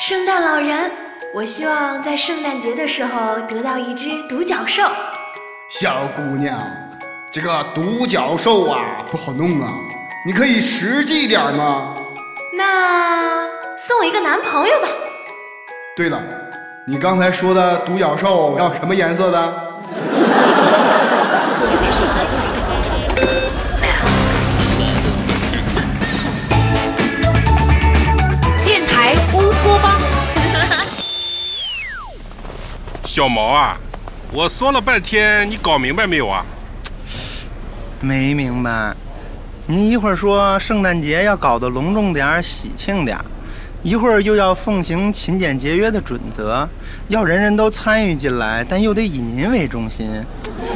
圣诞老人，我希望在圣诞节的时候得到一只独角兽。小姑娘，这个独角兽啊不好弄啊，你可以实际点吗？那送我一个男朋友吧。对了，你刚才说的独角兽要什么颜色的？小毛啊，我说了半天，你搞明白没有啊？没明白。您一会儿说圣诞节要搞得隆重点儿、喜庆点儿，一会儿又要奉行勤俭节约的准则，要人人都参与进来，但又得以您为中心。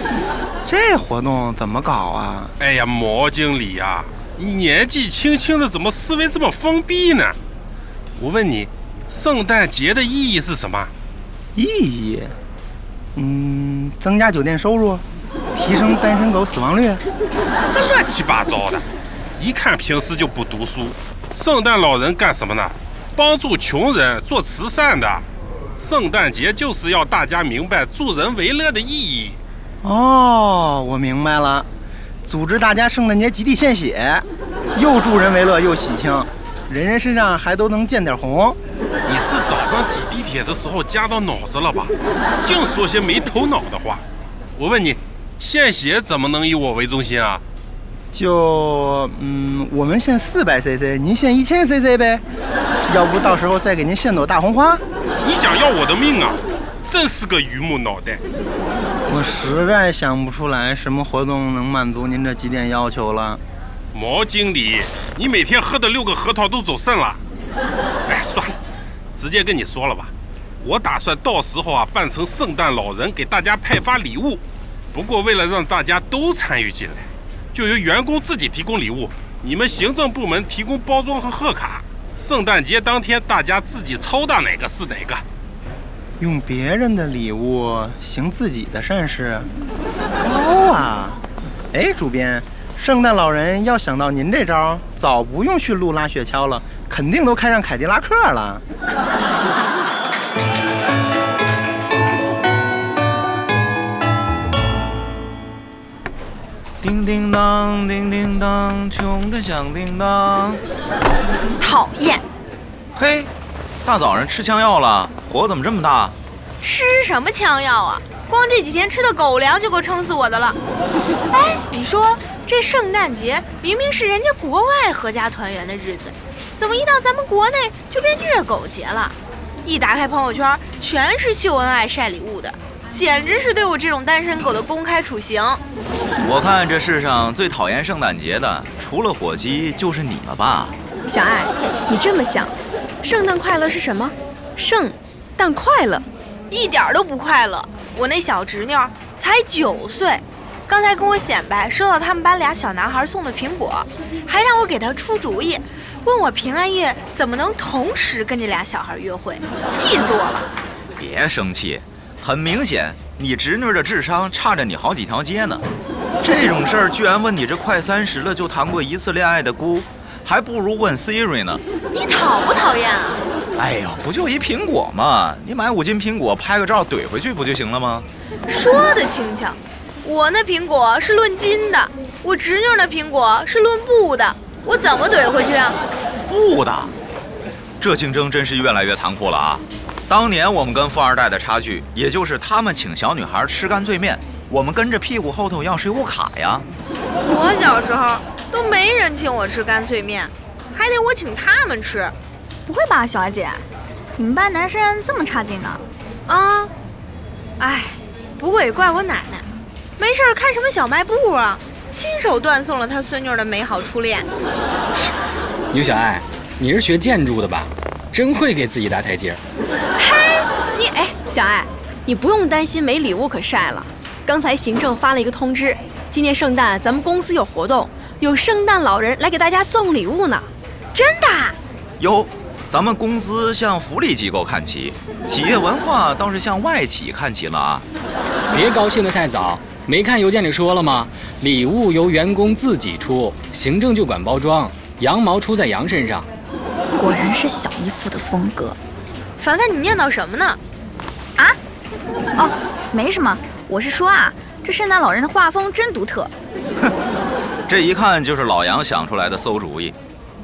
这活动怎么搞啊？哎呀，毛经理呀、你年纪轻轻的，怎么思维这么封闭呢？我问你，圣诞节的意义是什么？意义？嗯，增加酒店收入，提升单身狗死亡率。什么乱七八糟的？一看平时就不读书。圣诞老人干什么呢？帮助穷人，做慈善的。圣诞节就是要大家明白助人为乐的意义。哦，我明白了，组织大家圣诞节集体献血，又助人为乐又喜庆，人人身上还都能见点红。你是早上挤地铁的时候加到脑子了吧？净说些没头脑的话。我问你，献血怎么能以我为中心啊？就嗯，我们献四百 cc，您献一千 cc 呗。要不到时候再给您献朵大红花？你想要我的命啊？真是个榆木脑袋！我实在想不出来什么活动能满足您这几点要求了。毛经理，你每天喝的六个核桃都走肾了。哎，算了，直接跟你说了吧。我打算到时候啊，扮成圣诞老人给大家派发礼物。不过为了让大家都参与进来，就由员工自己提供礼物，你们行政部门提供包装和贺卡。圣诞节当天，大家自己操的哪个是哪个。用别人的礼物行自己的善事，高啊！哎，主编，圣诞老人要想到您这招，早不用去路拉雪橇了，肯定都开上凯迪拉克了。叮叮当，叮叮当，穷的响叮当。讨厌，嘿，大早上吃枪药了，火怎么这么大？吃什么枪药啊？光这几天吃的狗粮就够撑死我的了。哎，你说这圣诞节明明是人家国外合家团圆的日子，怎么一到咱们国内就变虐狗节了？一打开朋友圈，全是秀恩爱晒礼物的，简直是对我这种单身狗的公开处刑。我看这世上最讨厌圣诞节的，除了火鸡，就是你了吧？小爱，你这么想，圣诞快乐是什么？圣，诞快乐。一点儿都不快乐。我那小侄女儿才九岁，刚才跟我显摆收到他们班俩小男孩送的苹果，还让我给她出主意，问我平安夜怎么能同时跟这俩小孩约会，气死我了。别生气，很明显，你侄女的智商差着你好几条街呢。这种事儿居然问你这快三十了就谈过一次恋爱的姑，还不如问 Siri 呢。你讨不讨厌啊？哎呦，不就一苹果吗？你买五斤苹果拍个照怼回去不就行了吗？说的轻巧，我那苹果是论斤的，我侄女那苹果是论布的，我怎么怼回去啊？不的，这竞争真是越来越残酷了啊！当年我们跟富二代的差距，也就是他们请小女孩吃干脆面，我们跟着屁股后头要水果卡呀。我小时候都没人请我吃干脆面，还得我请他们吃。不会吧，小艾姐，你们班男生这么差劲呢？啊，哎，不过也怪我奶奶，没事儿看什么小卖部啊，亲手断送了他孙女的美好初恋。牛小爱，你是学建筑的吧？真会给自己搭台阶儿。嘿，你哎，小爱，你不用担心没礼物可晒了。刚才行政发了一个通知，今年圣诞咱们公司有活动，有圣诞老人来给大家送礼物呢。真的？哟，咱们公司向福利机构看齐，企业文化倒是向外企看齐了啊。别高兴得太早，没看邮件里说了吗？礼物由员工自己出，行政就管包装，羊毛出在羊身上。果然是小姨夫的风格。凡凡，你念叨什么呢？啊？哦，没什么，我是说啊，这圣诞老人的画风真独特。哼，这一看就是老杨想出来的馊主意。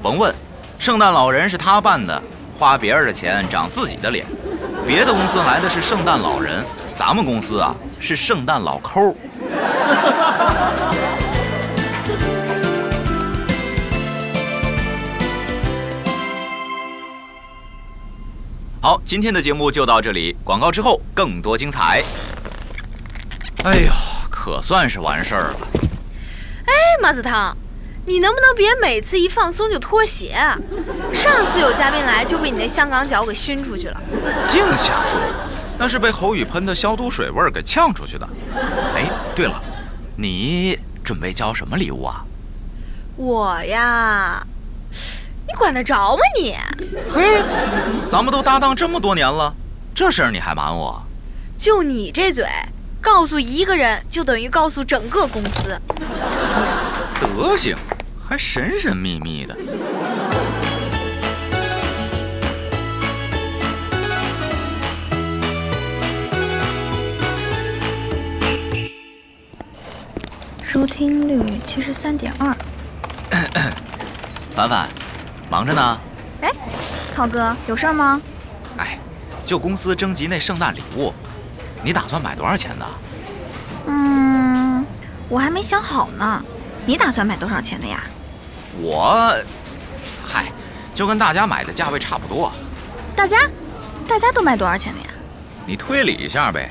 甭问，圣诞老人是他办的，花别人的钱长自己的脸。别的公司来的是圣诞老人，咱们公司啊是圣诞老抠。好，今天的节目就到这里，广告之后更多精彩。哎呦，可算是完事儿了。哎，马子汤，你能不能别每次一放松就脱鞋啊？上次有嘉宾来就被你那香港脚给熏出去了。净瞎说，那是被侯宇喷的消毒水味儿给呛出去的。哎，对了，你准备交什么礼物啊？我呀。你管得着吗你？嘿，咱们都搭档这么多年了，这事儿你还瞒我？就你这嘴，告诉一个人就等于告诉整个公司。德行，还神神秘秘的。收听率七十三点二。凡凡。忙着呢，哎，涛哥有事吗？哎，就公司征集那圣诞礼物，你打算买多少钱的？嗯，我还没想好呢。你打算买多少钱的呀？我，嗨，就跟大家买的价位差不多。大家，大家都买多少钱的呀？你推理一下呗。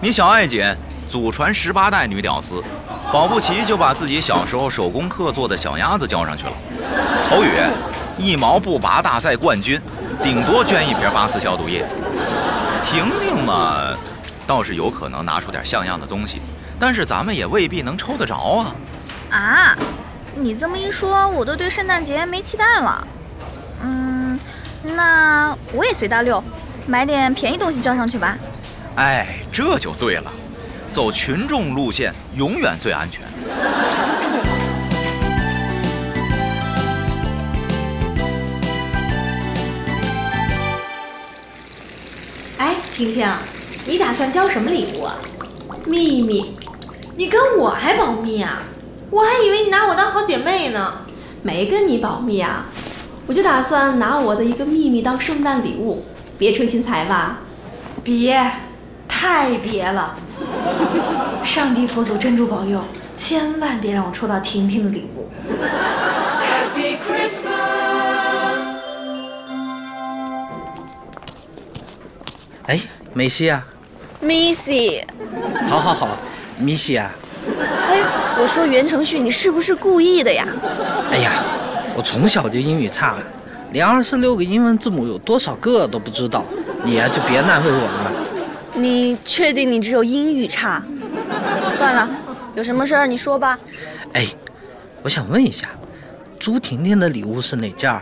你小爱姐祖传十八代女屌丝，保不齐就把自己小时候手工课做的小鸭子交上去了。侯宇。一毛不拔大赛冠军，顶多捐一瓶八四消毒液。婷婷嘛，倒是有可能拿出点像样的东西，但是咱们也未必能抽得着啊。啊，你这么一说，我都对圣诞节没期待了。嗯，那我也随大溜，买点便宜东西交上去吧。哎，这就对了，走群众路线永远最安全。哎婷婷，你打算交什么礼物啊？秘密，你跟我还保密啊？我还以为你拿我当好姐妹呢。没跟你保密啊，我就打算拿我的一个秘密当圣诞礼物，别出心裁吧？别，太别了！上帝佛祖珍珠保佑，千万别让我抽到婷婷的礼物。Happy Christmas。哎，梅西啊，米西，好好好，米西啊。哎，我说袁承旭，你是不是故意的呀？哎呀，我从小就英语差，连二十六个英文字母有多少个都不知道，你呀就别难为我了。你确定你只有英语差？算了，有什么事儿你说吧。哎，我想问一下，朱婷婷的礼物是哪件？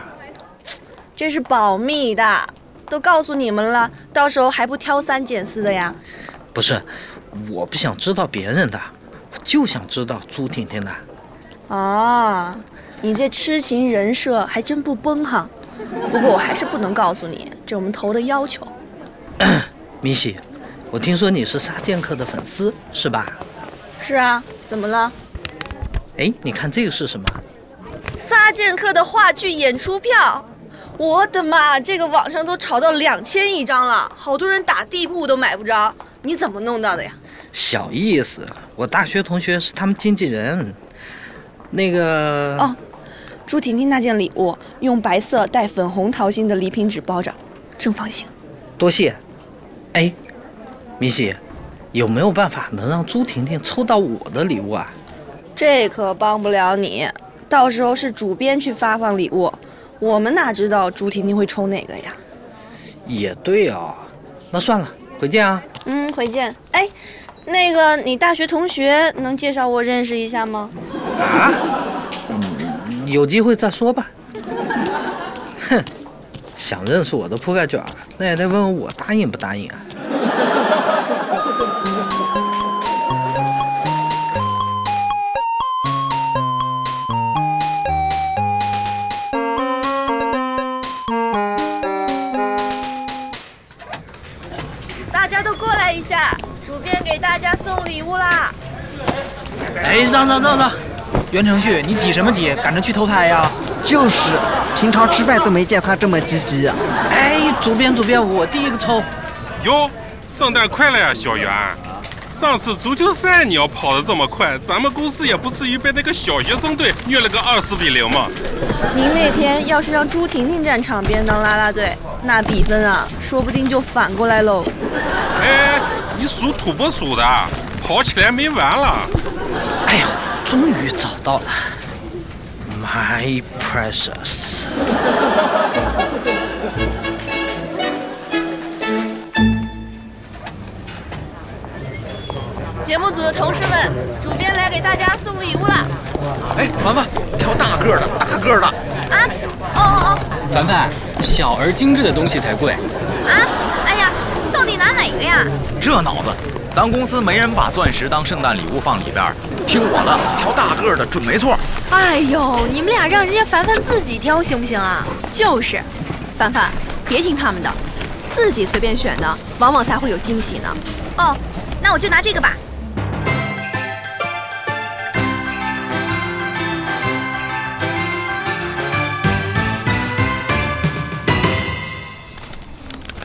这是保密的。都告诉你们了，到时候还不挑三拣四的呀？不是，我不想知道别人的，我就想知道朱婷婷的。哦，你这痴情人设还真不崩哈。不过我还是不能告诉你，这我们投的要求。米西，我听说你是杀剑客的粉丝，是吧？是啊，怎么了？哎，你看这个是什么？撒剑客的话剧演出票。我的妈！这个网上都炒到两千一张了，好多人打地铺都买不着。你怎么弄到的呀？小意思，我大学同学是他们经纪人。那个哦，朱婷婷那件礼物用白色带粉红桃心的礼品纸包着，正方形。多谢。哎，米西，有没有办法能让朱婷婷抽到我的礼物啊？这可帮不了你，到时候是主编去发放礼物。我们哪知道朱婷婷会抽哪个呀？也对啊，那算了，回见啊。嗯，回见。哎，那个你大学同学能介绍我认识一下吗？啊？嗯，有机会再说吧。哼，想认识我的铺盖卷，那也得问问我答应不答应啊。哎，让让让让！袁承旭，你急什么急？赶着去投胎呀？就是，平常吃饭都没见他这么积极。哎，左边左边，我第一个抽。哟，圣诞快乐呀，小袁！上次足球赛你要跑得这么快，咱们公司也不至于被那个小学生队虐了个二十比零嘛。您那天要是让朱婷婷站场边当啦啦队，那比分啊，说不定就反过来喽。哎，你属土不属的，跑起来没完了。哎呦，终于找到了，My precious。节目组的同事们，主编来给大家送礼物了！哎，凡凡，挑大个的，大个的。啊，哦哦哦，凡凡，小而精致的东西才贵。啊，哎呀，到底拿哪个呀？这脑子，咱公司没人把钻石当圣诞礼物放里边，听我的，挑大个的准没错。哎呦，你们俩让人家凡凡自己挑行不行啊？就是，凡凡，别听他们的，自己随便选的，往往才会有惊喜呢。哦，那我就拿这个吧。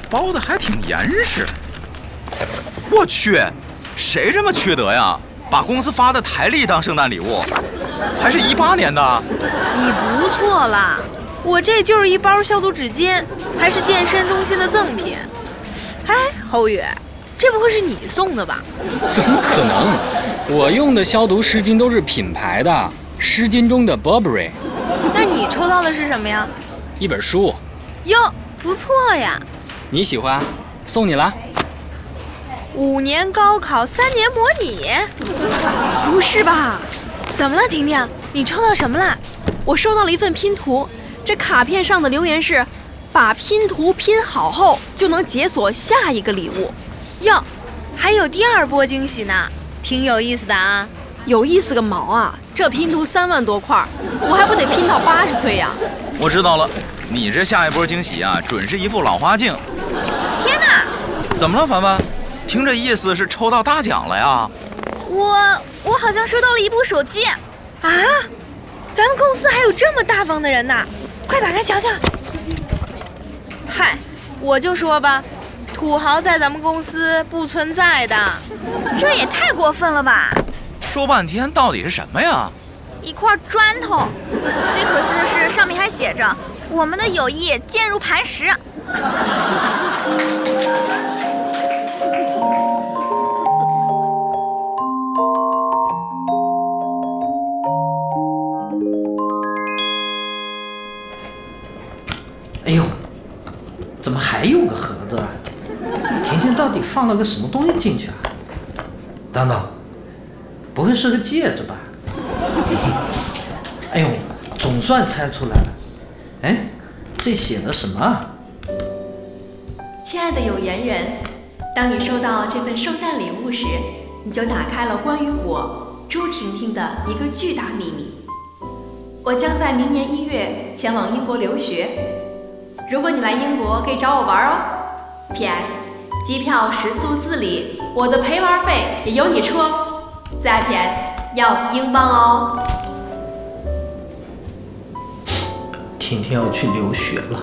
包的还挺严实。我去，谁这么缺德呀？把公司发的台历当圣诞礼物，还是一八年的。你不错啦，我这就是一包消毒纸巾，还是健身中心的赠品。哎，侯宇，这不会是你送的吧？怎么可能？我用的消毒湿巾都是品牌的，湿巾中的 Burberry。那你抽到的是什么呀？一本书。哟，不错呀。你喜欢？送你了。五年高考，三年模拟。不是吧？怎么了，婷婷？你抽到什么了？我收到了一份拼图，这卡片上的留言是：把拼图拼好后，就能解锁下一个礼物。哟，还有第二波惊喜呢，挺有意思的啊。有意思个毛啊！这拼图三万多块，我还不得拼到八十岁呀？我知道了，你这下一波惊喜啊，准是一副老花镜。天哪！怎么了，凡凡？听这意思是抽到大奖了呀？我我好像收到了一部手机。啊！咱们公司还有这么大方的人呐！快打开瞧瞧。嗨，我就说吧，土豪在咱们公司不存在的。这也太过分了吧！说半天到底是什么呀？一块砖头。最可惜的是，上面还写着“我们的友谊坚如磐石”。怎么还有个盒子啊？甜甜到底放了个什么东西进去啊？等等，不会是个戒指吧？哎呦，总算猜出来了。哎，这写的什么啊？亲爱的有缘人，当你收到这份圣诞礼物时，你就打开了关于我朱婷婷的一个巨大秘密。我将在明年一月前往英国留学。如果你来英国，可以找我玩哦。P.S. 机票、食宿自理，我的陪玩费也由你出哦。再 P.S. 要英镑哦。婷婷要去留学了。